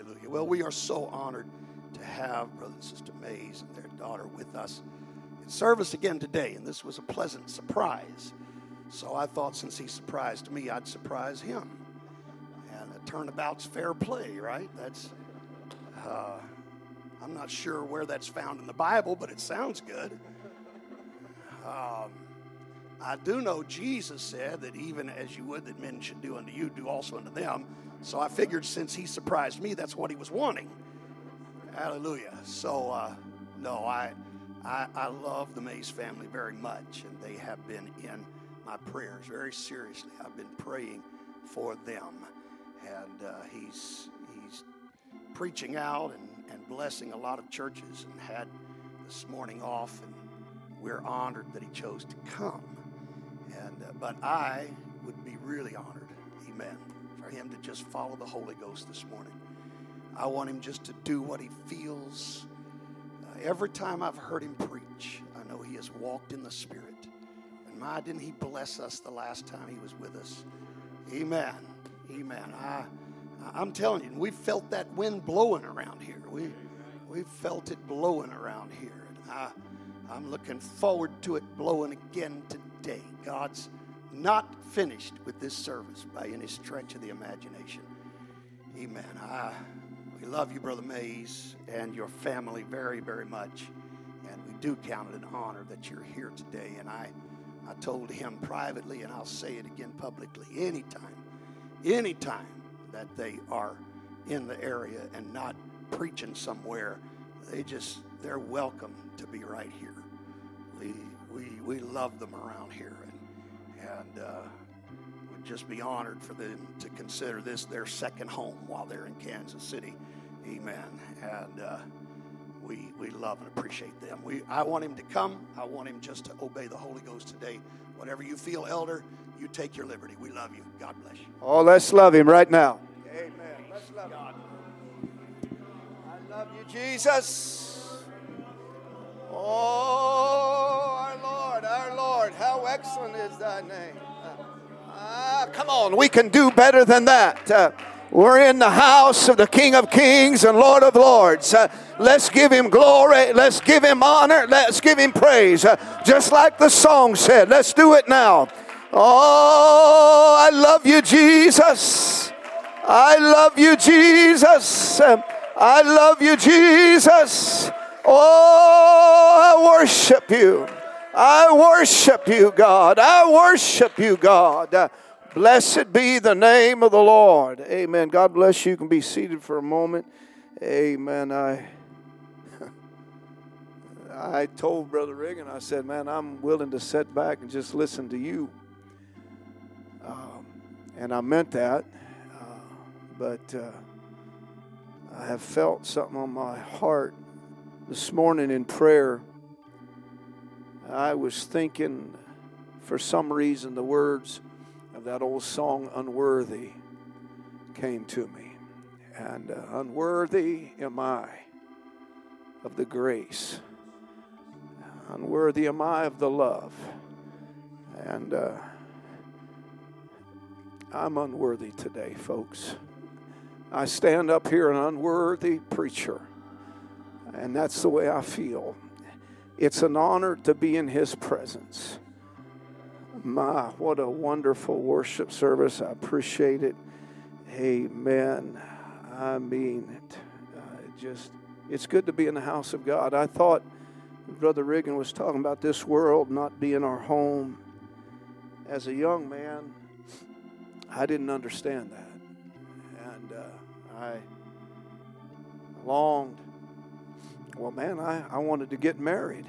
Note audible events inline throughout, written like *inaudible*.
Hallelujah. Well, we are so honored to have Brother and Sister Mays and their daughter with us in service again today, and this was a pleasant surprise. So I thought since he surprised me, I'd surprise him. And a turnabout's fair play, right? That's, uh, I'm not sure where that's found in the Bible, but it sounds good. Um, I do know Jesus said that even as you would that men should do unto you, do also unto them. So I figured since he surprised me, that's what he was wanting. Hallelujah. So, uh, no, I, I, I love the Mays family very much, and they have been in my prayers very seriously. I've been praying for them, and uh, he's he's preaching out and, and blessing a lot of churches, and had this morning off, and we're honored that he chose to come. And uh, but I would be really honored, Amen, for him to just follow the Holy Ghost this morning. I want him just to do what he feels. Uh, every time I've heard him preach, I know he has walked in the Spirit. And my, didn't he bless us the last time he was with us? Amen. Amen. I, I'm telling you, we felt that wind blowing around here. We, we felt it blowing around here. And I, I'm looking forward to it blowing again today. God's not finished with this service by any stretch of the imagination. Amen. I, we love you, Brother Mays, and your family very, very much. And we do count it an honor that you're here today. And I, I told him privately, and I'll say it again publicly anytime, anytime that they are in the area and not preaching somewhere, they just, they're welcome to be right here. We, we, we love them around here. And, and uh, would just be honored for them to consider this their second home while they're in Kansas City. Amen. And uh, we, we love and appreciate them. We, I want him to come. I want him just to obey the Holy Ghost today. Whatever you feel, elder, you take your liberty. We love you. God bless you. Oh, let's love him right now. Amen. Let's love God. I love you, Jesus. Oh, our Lord, our Lord, how excellent is thy name. Ah, come on, we can do better than that. Uh, we're in the house of the King of Kings and Lord of Lords. Uh, let's give him glory. Let's give him honor. Let's give him praise. Uh, just like the song said, let's do it now. Oh, I love you, Jesus. I love you, Jesus. I love you, Jesus. Oh, I worship you. I worship you, God. I worship you, God. Blessed be the name of the Lord. Amen. God bless you. You can be seated for a moment. Amen. I *laughs* I told Brother Reagan, I said, man, I'm willing to sit back and just listen to you. Um, and I meant that. Uh, but uh, I have felt something on my heart this morning in prayer. I was thinking, for some reason, the words of that old song, Unworthy, came to me. And uh, unworthy am I of the grace, unworthy am I of the love. And uh, I'm unworthy today, folks. I stand up here an unworthy preacher, and that's the way I feel. It's an honor to be in His presence. My, what a wonderful worship service. I appreciate it. Amen. I mean it. Just, it's good to be in the house of God. I thought Brother Riggin was talking about this world not being our home. As a young man, I didn't understand that. And uh, I longed well, man, I, I wanted to get married.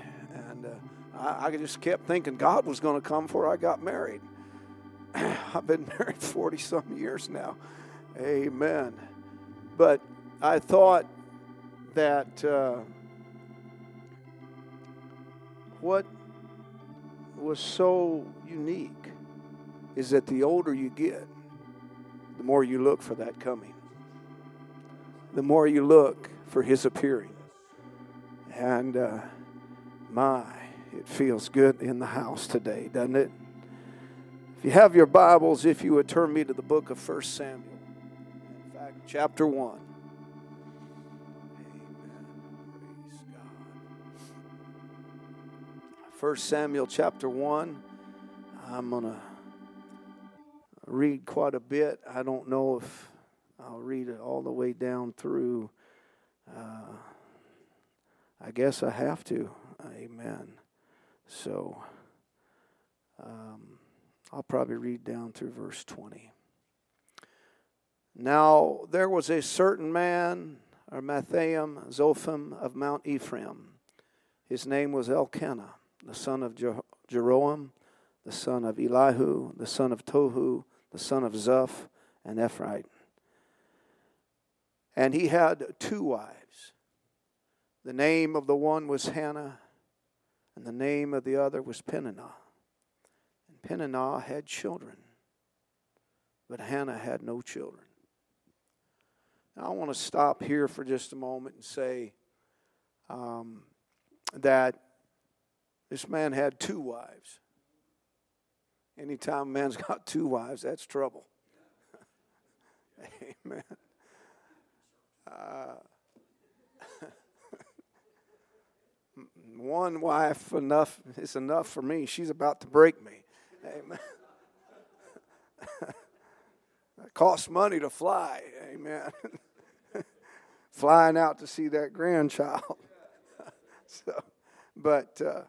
And uh, I, I just kept thinking God was going to come before I got married. *clears throat* I've been *laughs* married 40 some years now. Amen. But I thought that uh, what was so unique is that the older you get, the more you look for that coming, the more you look for his appearing. And uh, my, it feels good in the house today, doesn't it? If you have your Bibles, if you would turn me to the book of 1 Samuel, in fact, chapter 1. First 1 Samuel chapter 1. I'm going to read quite a bit. I don't know if I'll read it all the way down through. Uh, I guess I have to. Amen. So um, I'll probably read down through verse 20. Now there was a certain man, Ramathaim Zophim of Mount Ephraim. His name was Elkanah, the son of Jeroham, the son of Elihu, the son of Tohu, the son of Zoph, and Ephraim. And he had two wives. The name of the one was Hannah, and the name of the other was Peninnah. And Peninnah had children, but Hannah had no children. Now, I want to stop here for just a moment and say um, that this man had two wives. Anytime a man's *laughs* got two wives, that's trouble. *laughs* Amen. Uh, one wife enough is enough for me. She's about to break me. Amen. *laughs* it costs money to fly. Amen. *laughs* Flying out to see that grandchild. *laughs* so, but uh,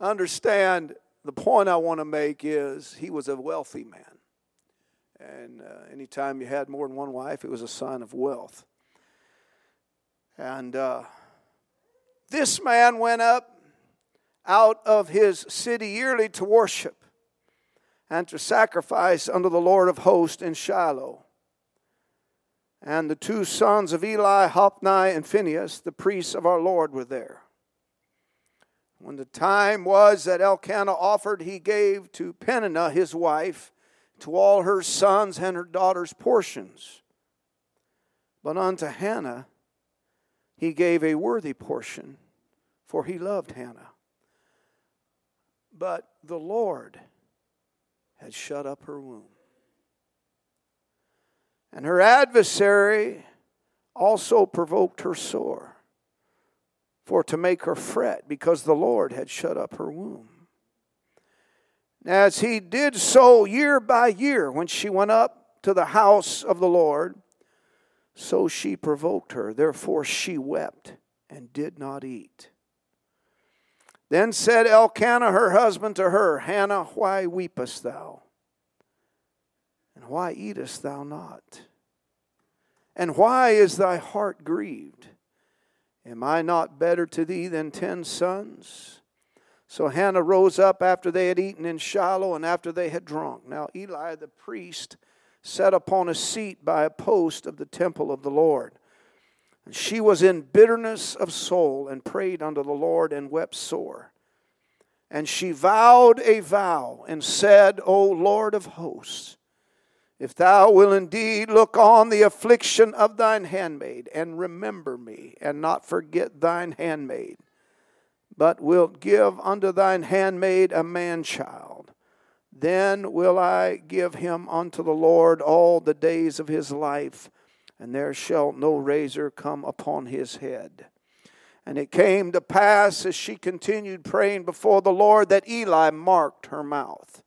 understand the point I want to make is he was a wealthy man. And uh, anytime you had more than one wife, it was a sign of wealth. And uh, this man went up out of his city yearly to worship and to sacrifice unto the Lord of hosts in Shiloh. And the two sons of Eli, Hophni and Phinehas, the priests of our Lord, were there. When the time was that Elkanah offered, he gave to Peninnah his wife, to all her sons and her daughters portions. But unto Hannah he gave a worthy portion, for he loved Hannah. But the Lord had shut up her womb. And her adversary also provoked her sore, for to make her fret, because the Lord had shut up her womb. As he did so year by year, when she went up to the house of the Lord, so she provoked her. Therefore she wept and did not eat. Then said Elkanah her husband to her, Hannah, why weepest thou? And why eatest thou not? And why is thy heart grieved? Am I not better to thee than ten sons? So Hannah rose up after they had eaten in Shiloh and after they had drunk. Now Eli the priest sat upon a seat by a post of the temple of the Lord. And she was in bitterness of soul and prayed unto the Lord and wept sore. And she vowed a vow and said, O Lord of hosts, if thou will indeed look on the affliction of thine handmaid and remember me and not forget thine handmaid, but wilt give unto thine handmaid a man child, then will I give him unto the Lord all the days of his life, and there shall no razor come upon his head. And it came to pass as she continued praying before the Lord that Eli marked her mouth.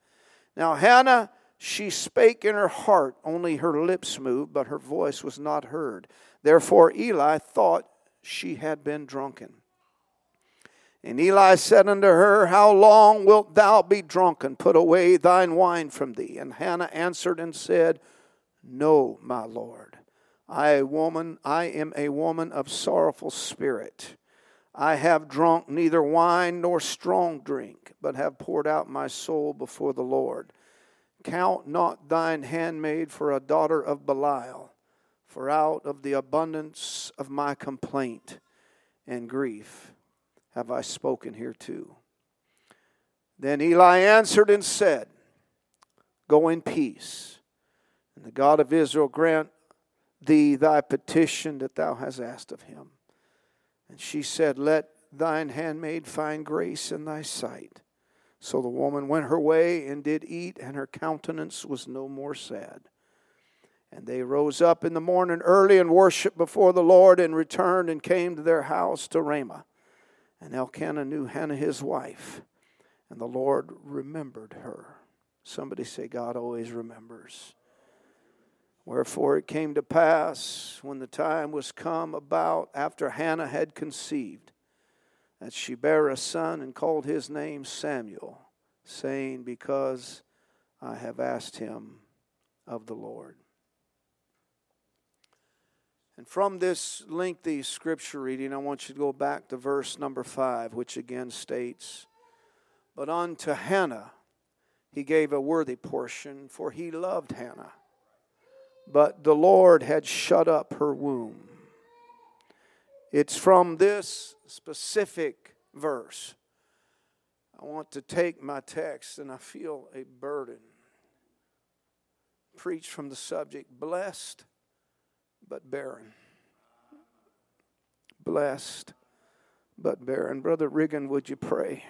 Now, Hannah, she spake in her heart, only her lips moved, but her voice was not heard. Therefore, Eli thought she had been drunken. And Eli said unto her, How long wilt thou be drunken? Put away thine wine from thee. And Hannah answered and said, No, my Lord. I woman, I am a woman of sorrowful spirit. I have drunk neither wine nor strong drink, but have poured out my soul before the Lord. Count not thine handmaid for a daughter of Belial, for out of the abundance of my complaint and grief have I spoken here too. Then Eli answered and said, Go in peace, and the God of Israel grant thee thy petition that thou hast asked of him. And she said, Let thine handmaid find grace in thy sight. So the woman went her way and did eat, and her countenance was no more sad. And they rose up in the morning early and worshiped before the Lord, and returned and came to their house to Ramah. And Elkanah knew Hannah his wife. And the Lord remembered her. Somebody say, God always remembers. Wherefore it came to pass when the time was come about after Hannah had conceived that she bare a son and called his name Samuel, saying, Because I have asked him of the Lord. And from this lengthy scripture reading, I want you to go back to verse number five, which again states, But unto Hannah he gave a worthy portion, for he loved Hannah. But the Lord had shut up her womb. It's from this specific verse. I want to take my text and I feel a burden. Preach from the subject blessed but barren. Blessed but barren. Brother Riggin, would you pray?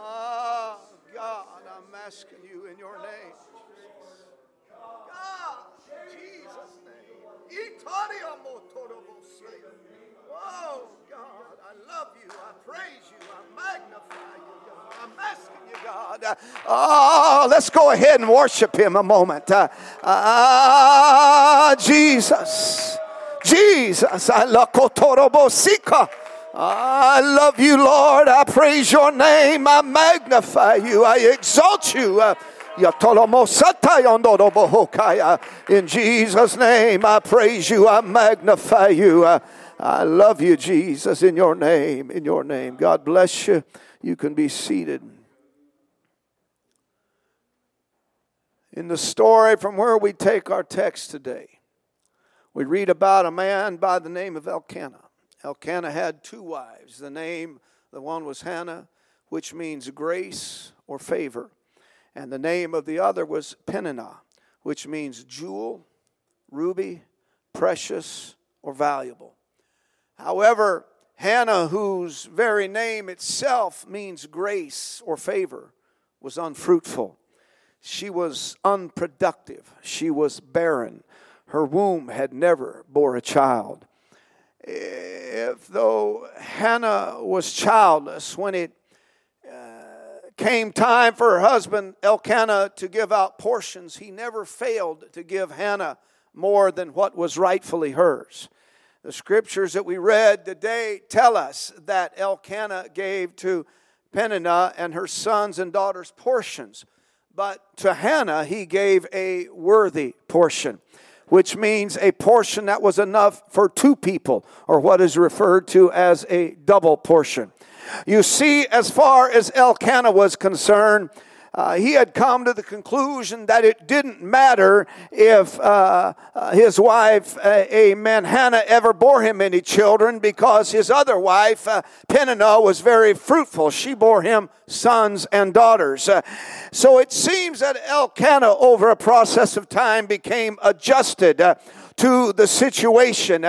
Ah, God, I'm asking you in your name. God, Jesus' name. Oh, God, I love you. I praise you. I magnify you, God. I'm asking you, God. Oh, let's go ahead and worship Him a moment. Ah, uh, uh, Jesus. Jesus. I love you, Lord. I praise your name. I magnify you. I exalt you. In Jesus' name, I praise you. I magnify you. I love you, Jesus, in your name. In your name. God bless you. You can be seated. In the story from where we take our text today, we read about a man by the name of Elkanah. Elkanah had two wives. The name, the one was Hannah, which means grace or favor. And the name of the other was Peninnah, which means jewel, ruby, precious, or valuable. However, Hannah, whose very name itself means grace or favor, was unfruitful. She was unproductive. She was barren her womb had never bore a child. If though Hannah was childless when it uh, came time for her husband Elkanah to give out portions, he never failed to give Hannah more than what was rightfully hers. The scriptures that we read today tell us that Elkanah gave to Peninnah and her sons and daughters portions, but to Hannah he gave a worthy portion which means a portion that was enough for two people, or what is referred to as a double portion. You see, as far as Elkanah was concerned, uh, he had come to the conclusion that it didn't matter if uh, uh, his wife, uh, amen, Hannah, ever bore him any children because his other wife, uh, Peninnah, was very fruitful. She bore him sons and daughters. Uh, so it seems that Elkanah, over a process of time, became adjusted to the situation.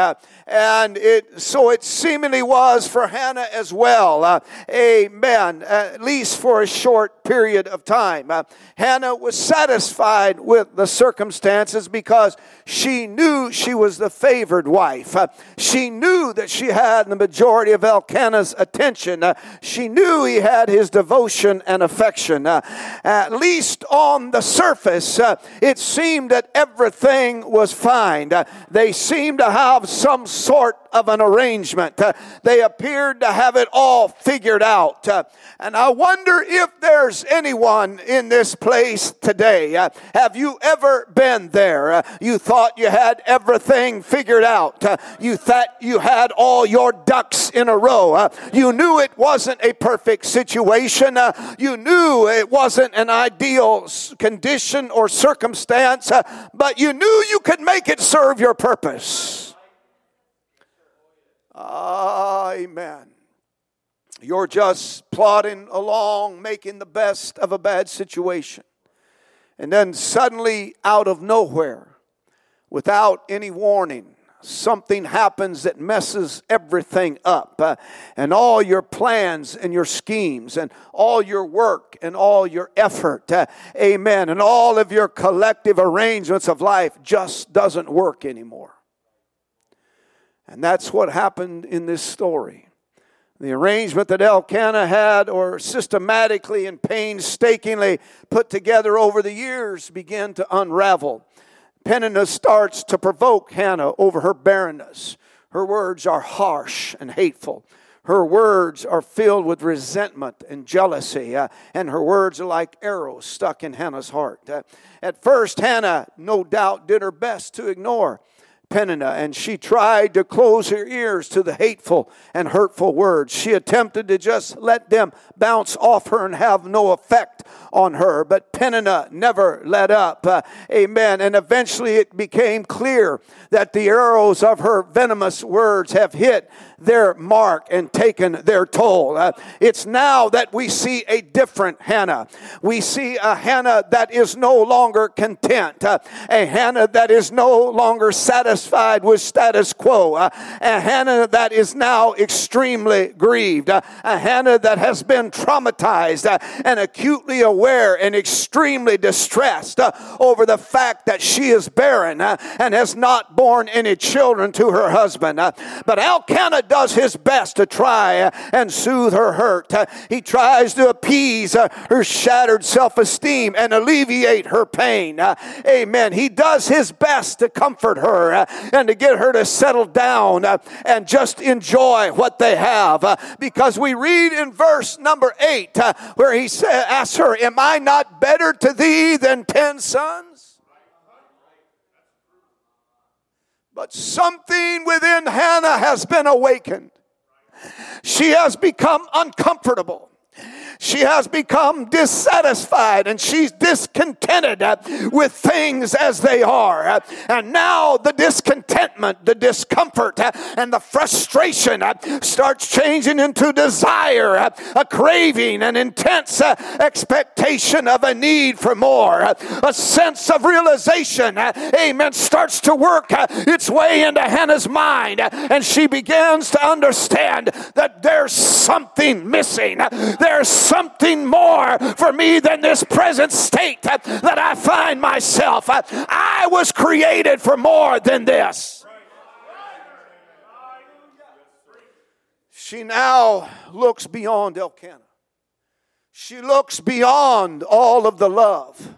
And it so it seemingly was for Hannah as well. Uh, amen. At least for a short period of time. Uh, Hannah was satisfied with the circumstances because she knew she was the favored wife. Uh, she knew that she had the majority of Elkanah's attention. Uh, she knew he had his devotion and affection. Uh, at least on the surface, uh, it seemed that everything was fine. they seemed to have some sort of an arrangement. Uh, they appeared to have it all figured out. Uh, and I wonder if there's anyone in this place today. Uh, have you ever been there? Uh, you thought you had everything figured out. Uh, you thought you had all your ducks in a row. Uh, you knew it wasn't a perfect situation. you knew it wasn't an ideal condition or circumstance, but you knew you could make it serve your purpose. Amen. You're just plodding along, making the best of a bad situation. And then suddenly, out of nowhere, without any warning, something happens that messes everything up. Uh, and all your plans and your schemes and all your work and all your effort, uh, amen, and all of your collective arrangements of life just doesn't work anymore. And that's what happened in this story. The arrangement that Elkanah had, or systematically and painstakingly put together over the years, began to unravel. Peninnah starts to provoke Hannah over her barrenness. Her words are harsh and hateful. Her words are filled with resentment and jealousy, uh, and her words are like arrows stuck in Hannah's heart. Uh, at first, Hannah, no doubt, did her best to ignore Peninnah, and she tried to close her ears to the hateful and hurtful words. She attempted to just let them bounce off her and have no effect on her, but Peninnah never let up. Uh, amen. And eventually it became clear that the arrows of her venomous words have hit their mark and taken their toll. Uh, it's now that we see a different Hannah. We see a Hannah that is no longer content, uh, a Hannah that is no longer satisfied with status quo, uh, a Hannah that is now extremely grieved, uh, a Hannah that has been traumatized uh, and acutely aware and extremely distressed over the fact that she is barren and has not borne any children to her husband. but Elkanah does his best to try and soothe her hurt. He tries to appease her shattered self esteem and alleviate her pain. Amen. He does his best to comfort her and to get her to settle down uh, and just enjoy what they have. Uh, because we read in verse number eight uh, where he asks her, Am I not better to thee than ten sons? But something within Hannah has been awakened. She has become uncomfortable she has become dissatisfied and she's discontented with things as they are. And now the discontentment, the discomfort, and the frustration starts changing into desire, a craving, an intense expectation of a need for more, a sense of realization, amen, starts to work its way into Hannah's mind. And she begins to understand that there's something missing. There's something more for me than this present state that I find myself. I was created for more than this. She now looks beyond Elkanah. She looks beyond all of the love,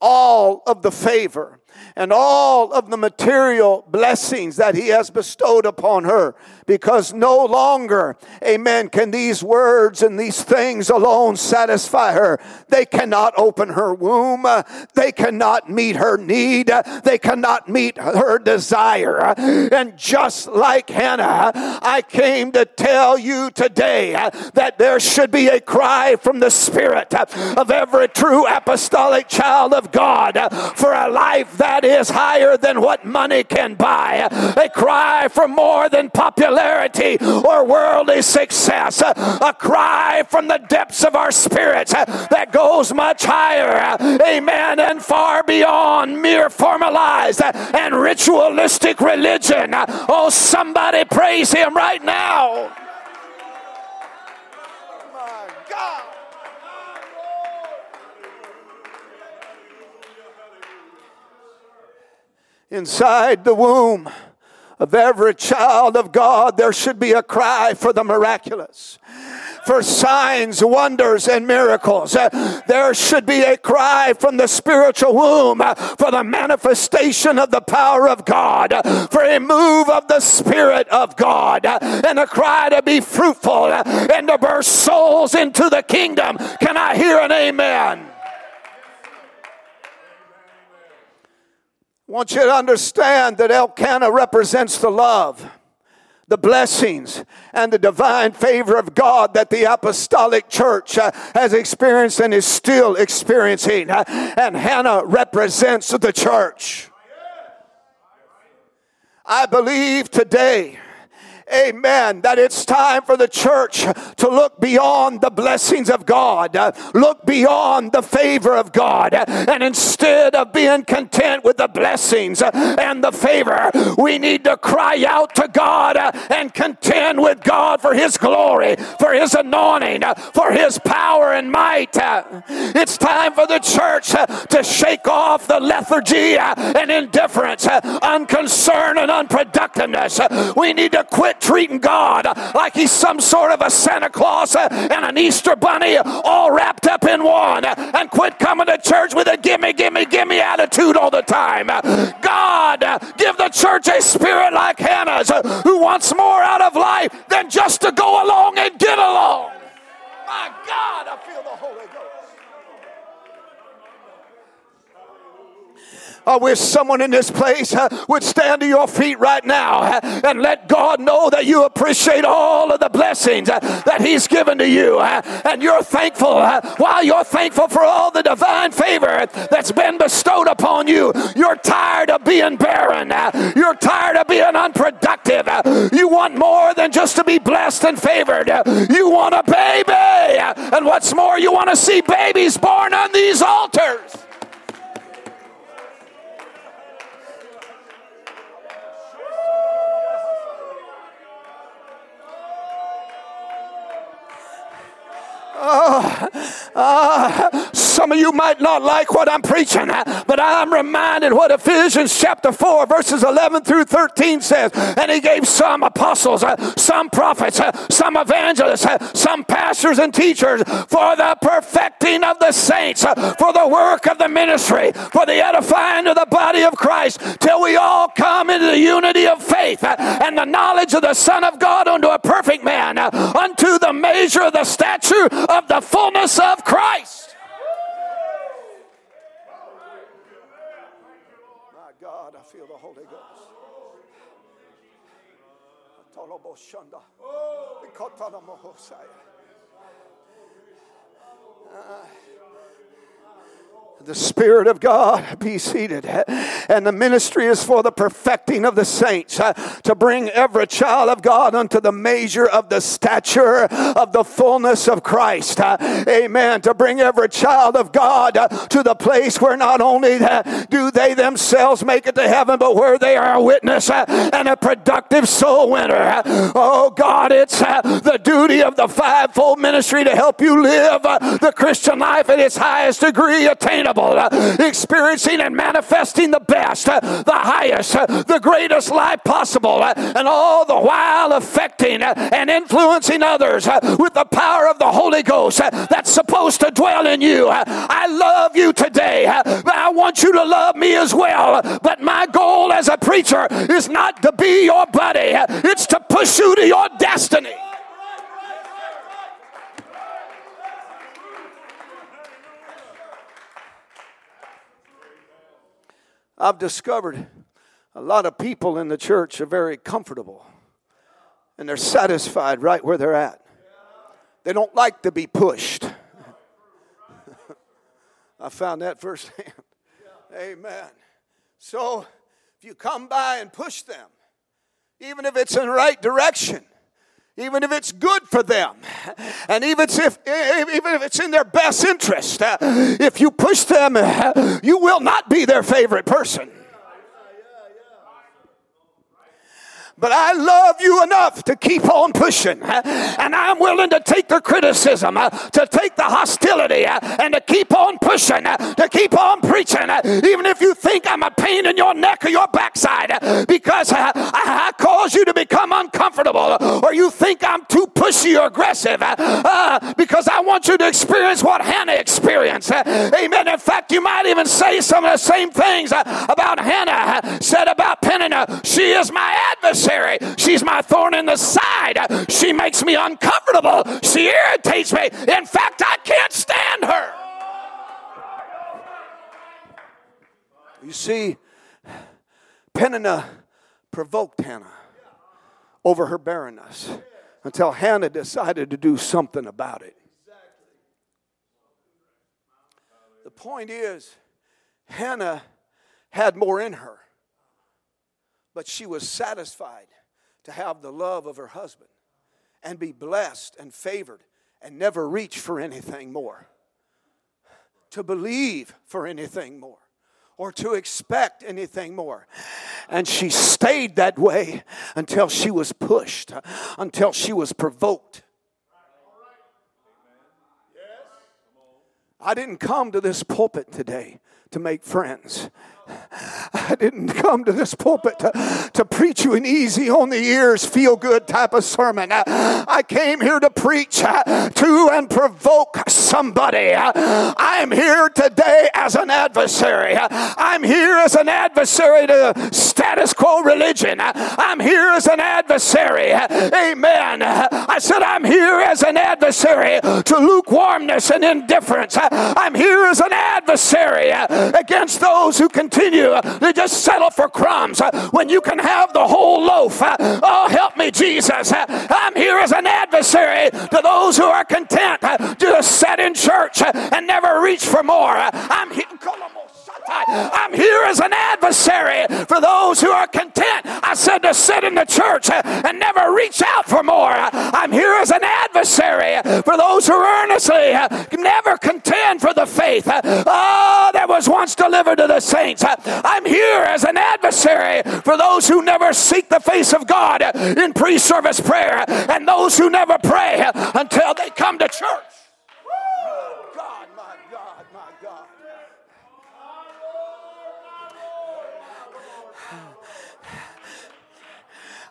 all of the favor, and all of the material blessings that he has bestowed upon her because no longer, amen, can these words and these things alone satisfy her. They cannot open her womb. They cannot meet her need. They cannot meet her desire. And just like Hannah, I came to tell you today that there should be a cry from the Spirit of every true apostolic child of God for a life that is higher than what money can buy. A cry for more than popularity or worldly success. Uh, a cry from the depths of our spirits uh, that goes much higher. Uh, amen. And far beyond mere formalized and ritualistic religion. Oh, somebody praise him right now. inside the womb of every child of God, there should be a cry for the miraculous. For signs, wonders, and miracles. Uh, there should be a cry from the spiritual womb uh, for the manifestation of the power of God, uh, for a move of the Spirit of God, and a cry to be fruitful and to burst souls into the kingdom. Can I hear an amen? I want you to understand that Elkanah represents the love, the blessings, and the divine favor of God that the apostolic church uh, has experienced and is still experiencing. Uh, and Hannah represents the church. I believe today amen, that it's time for the church to look beyond the blessings of God, look beyond the favor of God, and instead of being content with the blessings and the favor, we need to cry out to God and contend with God for His glory, for His anointing, for His power and might. It's time for the church to shake off the lethargy and indifference, unconcern and unproductiveness. We need to quit treating God like He's some sort of a Santa Claus and an Easter bunny all wrapped up in one and quit coming to church with a gimme, gimme, gimme attitude all the time. God, give the church a spirit like Hannah's who wants more out of life than just to go along and get along. My God, I feel the Holy Ghost. I wish someone in this place uh, would stand to your feet right now uh, and let God know that you appreciate all of the blessings uh, that He's given to you. Uh, and you're thankful. Uh, while you're thankful for all the divine favor that's been bestowed upon you, you're tired of being barren. You're tired of being unproductive. you want more than just to be blessed and favored. you want a baby. and what's more, you want to see babies born on these altars. Uh, some of you might not like what I'm preaching, but I'm reminded what Ephesians chapter 4, verses 11 through 13 says. And he gave some apostles, uh, some prophets, uh, some evangelists, uh, some pastors and teachers for the perfecting of the saints, for the work of the ministry, for the edifying of the body of Christ, till we all come into the unity of faith and the knowledge of the Son of God unto a perfect man, unto the measure of the stature of the fullness of Christ. My God, I feel the Holy Ghost. Uh, the Spirit of God be seated. And the ministry is for the perfecting of the saints, uh, to bring every child of God unto the measure of the stature of the fullness of Christ. Uh, amen. To bring every child of God uh, to the place where not only do they themselves make it to heaven, but where they are a witness and a productive soul winner. Oh God, it's the duty of the fivefold ministry to help you live the Christian life at its highest degree attainable uh, experiencing and manifesting the best, uh, the highest, uh, the greatest life possible, uh, and all the while affecting uh, and influencing others uh, with the power of the Holy Ghost that's supposed to dwell in you. I love you today, but I want you to love me as well. But my goal as a preacher is not to be your buddy, it's to push you to your destiny. I've discovered a lot of people in the church are very comfortable and they're satisfied right where they're at. They don't like to be pushed. *laughs* I found that firsthand. Amen. So if you come by and push them, even if it's in the right direction, even if it's good for them, and even if, even if it's in their best interest, if you push them, you will not be their favorite person. But I love you enough to keep on pushing. And I'm willing to take the criticism, to take the hostility, and to keep on pushing, to keep on preaching, even if you think I'm a pain in your neck or your backside, because I, cause you to become uncomfortable, or you think I'm too pushy or aggressive, uh, because I want you to experience what Hannah experienced. Amen. In fact, you might even say some of the same things about Hannah said about Peninnah. She is my adversary adversary. She's my thorn in the side. She makes me uncomfortable. She irritates me. In fact, I can't stand her. You see, Peninnah provoked Hannah over her barrenness until Hannah decided to do something about it. The point is, Hannah had more in her but she was satisfied to have the love of her husband and be blessed and favored and never reach for anything more, to believe for anything more or to expect anything more. And she stayed that way until she was pushed, until she was provoked. I didn't come to this pulpit today to make friends. I didn't come to this pulpit to, to preach you an easy on the ears, feel good type of sermon. I came here to preach uh, to and provoke somebody. I'm here today as an adversary. I'm here as an adversary to status quo religion. I'm here as an adversary. Amen. I said, I'm here as an adversary to lukewarmness and indifference. I'm here as an adversary against those who continue to just settle for crumbs uh, when you can have the whole loaf. Uh, oh, help me, Jesus. Uh, I'm here as an adversary to those who are content to just sit in church and never reach for more. I'm here. I'm here as an adversary for those who are content. I said to sit in the church and never reach out for more. I'm here as an adversary for those who earnestly never contend for the faith oh, was once delivered to the saints. I'm here as an adversary for those who never seek the face of God in pre service prayer and those who never pray until they come to church.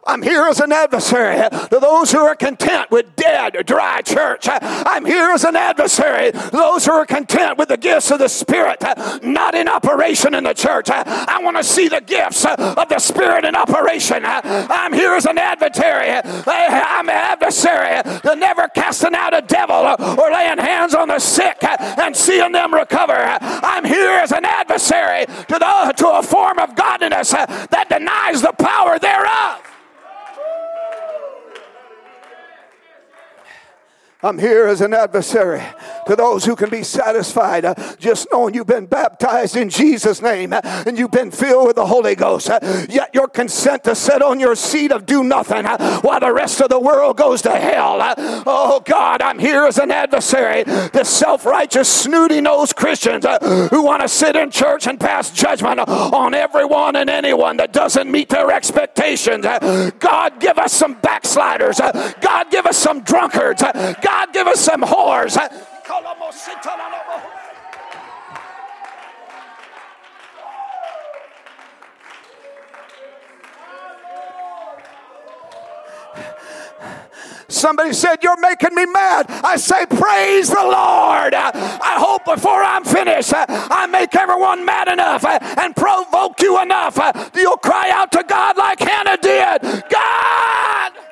I'm here as an adversary to those who are content with dead, dry church. I'm here as an adversary to those who are content with the gifts of the Spirit not in operation in the church. I want to see the gifts of the Spirit in operation. I'm here as an adversary. I'm an adversary to never casting out a devil or laying hands on the sick and seeing them recover. I'm here as an adversary to, the, to a form of godliness that denies the power thereof. I'm here as an adversary to those who can be satisfied uh, just knowing you've been baptized in Jesus' name uh, and you've been filled with the Holy Ghost. Uh, yet your consent to sit on your seat of do nothing while the rest of the world goes to hell. Oh God, I'm here as an adversary to self righteous, snooty nosed Christians who want to sit in church and pass judgment on everyone and anyone that doesn't meet their expectations. God, give us some backsliders. God, give us some drunkards. God, give us some whores. Somebody said, You're making me mad. I say, Praise the Lord. I hope before I'm finished, I make everyone mad enough and provoke you enough. You'll cry out to God like Hannah did God!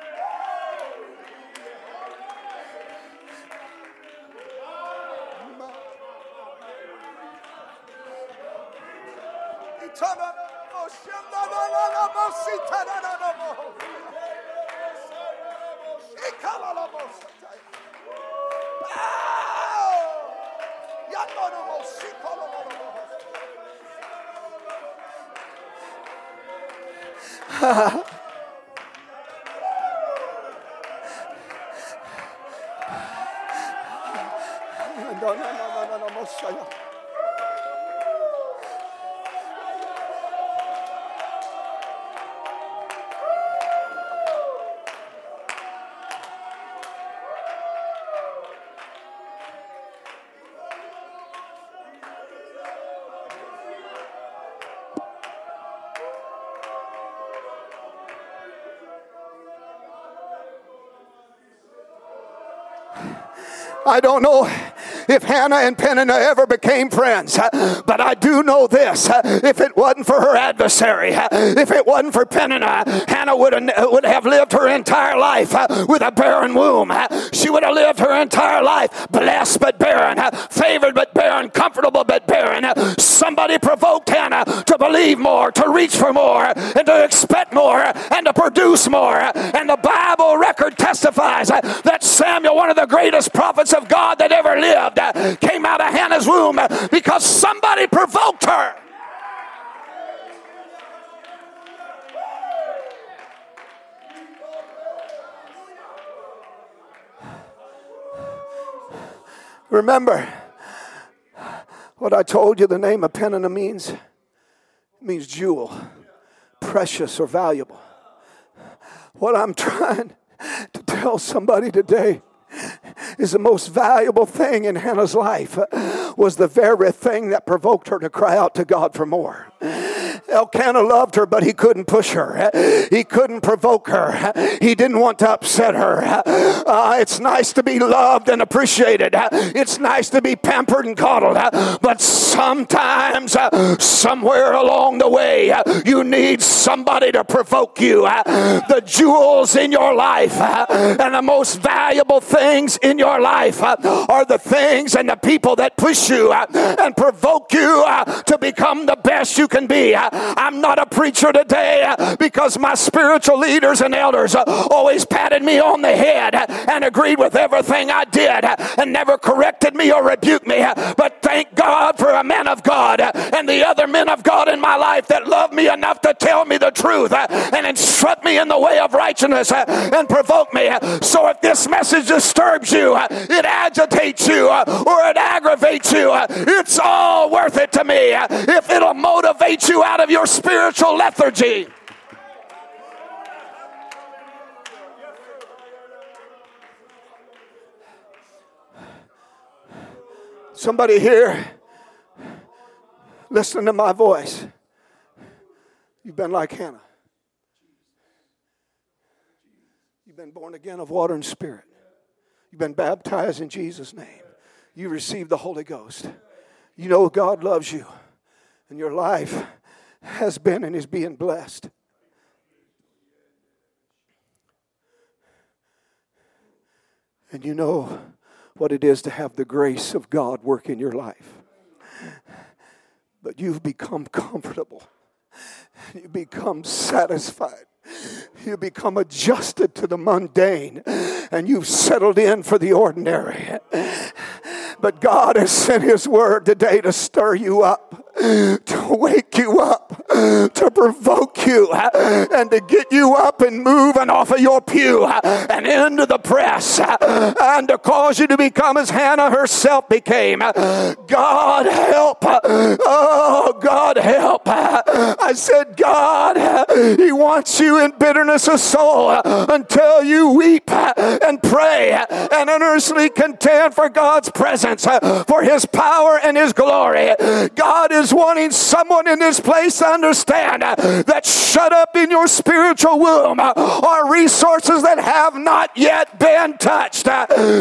No, no, I don't know if Hannah and Peninnah ever became friends. But I do know this if it wasn't for her adversary, if it wasn't for Peninnah, Hannah would have, lived her entire life with a barren womb. She would have lived her entire life blessed but barren, favored but barren, comfortable but barren. Somebody provoked Hannah to believe more, to reach for more, and to expect more, and to produce more. And the Bible record testifies uh, that Samuel, one of the greatest prophets of God that ever lived, uh, came out of Hannah's womb uh, because somebody provoked her. Remember what I told you the name of Peninnah means? It means jewel, precious or valuable. What I'm *laughs* trying to tell somebody today is the most valuable thing in Hannah's life was the very thing that provoked her to cry out to God for more. Elkanah loved her, but he couldn't push her. He couldn't provoke her. He didn't want to upset her. Uh, it's nice to be loved and appreciated. It's nice to be pampered and coddled. But sometimes, uh, somewhere along the way, uh, you need somebody to provoke you. Uh, the jewels in your life uh, and the most valuable things in your life are the things and the people that push you and provoke you to become the best you can be. I'm not a preacher today because my spiritual leaders and elders always patted me on the head and agreed with everything I did and never corrected me or rebuked me. But thank God for a man of God and the other men of God in my life that love me enough to tell me the truth and instruct me in the way of righteousness and provoke me. So if this message disturbs you, it agitates you, or it aggravates you, it's all worth it to me if it'll motivate you out of your spiritual lethargy. Somebody here, listen to my voice. You've been like Hannah. You've been born again of water and spirit. You've been baptized in Jesus' name. You received the Holy Ghost. You know God loves you, and your life has been and is being blessed. And you know what it is to have the grace of God work in your life. But you've become comfortable, you become satisfied you become adjusted to the mundane and you've settled in for the ordinary. But God has sent His word today to stir you up to wake you up, to provoke you, and to get you up and moving off of your pew and into the press, and to cause you to become as Hannah herself became. God help. Oh, God help. I said, God, He wants you in bitterness of soul until you weep and pray and earnestly contend for God's presence, for His power and His glory. God is is wanting someone in this place to understand that shut up in your spiritual womb are resources that have not yet been touched.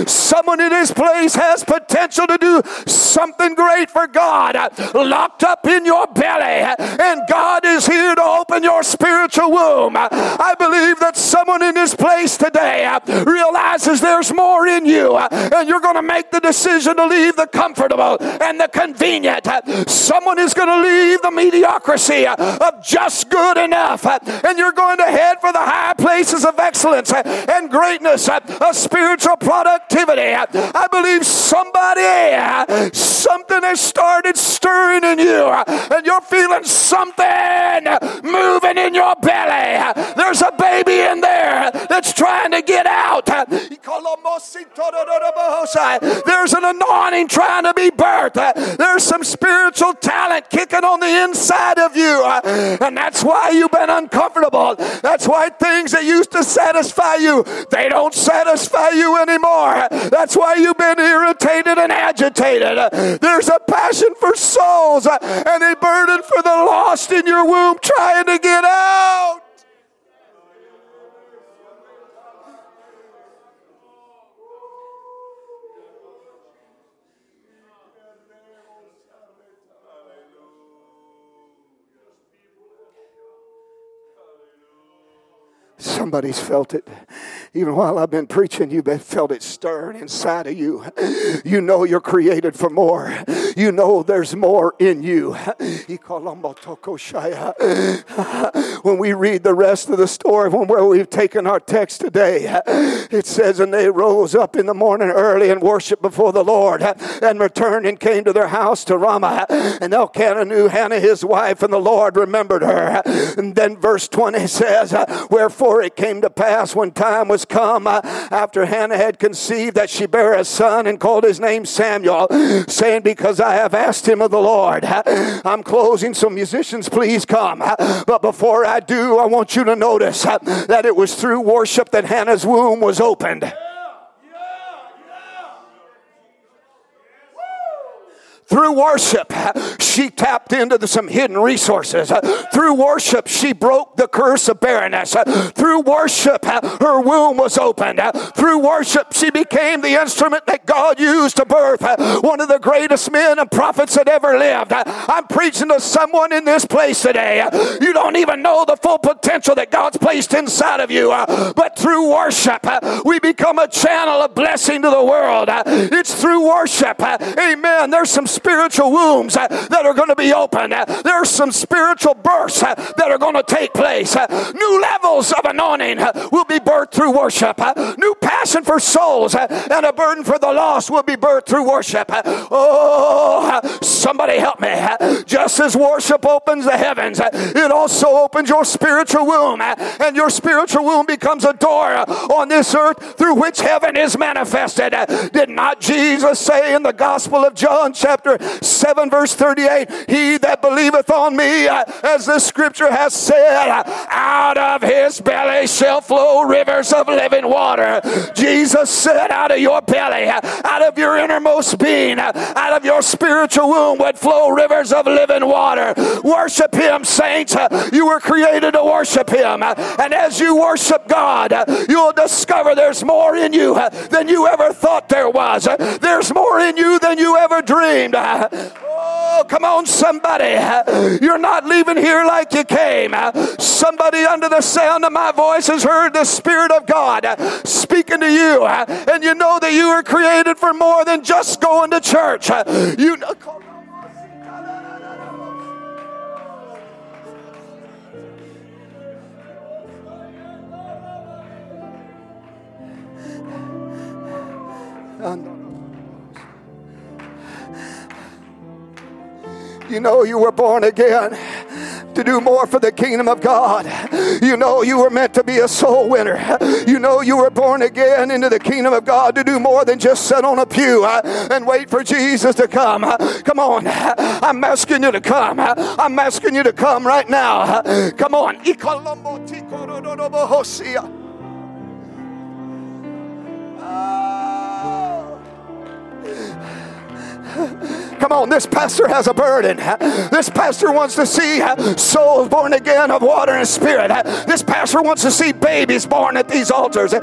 Someone in this place has potential to do something great for God locked up in your belly, and God is here to open your spiritual womb. I believe that someone in this place today realizes there's more in you, and you're going to make the decision to leave the comfortable and the convenient. Someone is going to leave the mediocrity of just good enough, and you're going to head for the high places of excellence and greatness of spiritual productivity. I believe somebody, something has started stirring in you, and you're feeling something moving in your belly. There's a baby in there that's trying to get out. There's an anointing trying to be birthed. There's some spiritual talent talent kicking on the inside of you. Uh, and that's why you've been uncomfortable. That's why things that used to satisfy you, they don't satisfy you anymore. That's why you've been irritated and agitated. There's a passion for souls uh, and a burden for the lost in your womb trying to get out. Somebody's felt it. Even while I've been preaching, you've felt it stirring inside of you. You know you're created for more. You know there's more in you. When we read the rest of the story from where we've taken our text today, it says, And they rose up in the morning early and worshiped before the Lord and returned and came to their house to Ramah. And Elkanah knew Hannah his wife, and the Lord remembered her. And then verse 20 says, Wherefore it came to pass when time was come uh, after Hannah had conceived that she bare a son and called his name Samuel, saying, Because I have asked him of the Lord. Uh, I'm closing, so musicians, please come. Uh, but before I do, I want you to notice uh, that it was through worship that Hannah's womb was opened. Through worship, she tapped into the, some hidden resources. Through worship, she broke the curse of barrenness. Through worship, her womb was opened. Through worship, she became the instrument that God used to birth one of the greatest men and prophets that ever lived. I'm preaching to someone in this place today. You don't even know the full potential that God's placed inside of you, but through worship, we become a channel of blessing to the world. It's through worship. Amen. There's some spiritual wombs uh, that are going to be open. Uh, There's some spiritual births uh, that are going to take place. Uh, new levels of anointing uh, will be birthed through worship. Uh, new passion for souls and a burden for the lost will be birthed through worship. Oh, somebody help me. Just as worship opens the heavens, it also opens your spiritual womb, and your spiritual womb becomes a door on this earth through which heaven is manifested. Did not Jesus say in the Gospel of John, chapter chapter 7, verse 38 He that believeth on me, as the scripture has said, out of his belly shall flow rivers of living water. Jesus said, out of your belly, out of your innermost being, out of your spiritual womb would flow rivers of living water. Worship him, saints. You were created to worship him. And as you worship God, you'll discover there's more in you than you ever thought there was. There's more in you than you ever dreamed. Oh, come on, somebody. You're not leaving here like you came. Somebody under the sound of my voice has heard the Spirit of God speaking to you, and you know that you were created for more than just going to church. You know. You know you were born again to do more for the kingdom of God. You know you were meant to be a soul winner. You know you were born again into the kingdom of God to do more than just sit on a pew uh, and wait for Jesus to come. Come on. I'm asking you to come. I'm asking you to come right now. Come on. Come on, this pastor has a burden. This pastor wants to see souls born again of water and spirit. This pastor wants to see babies born at these altars.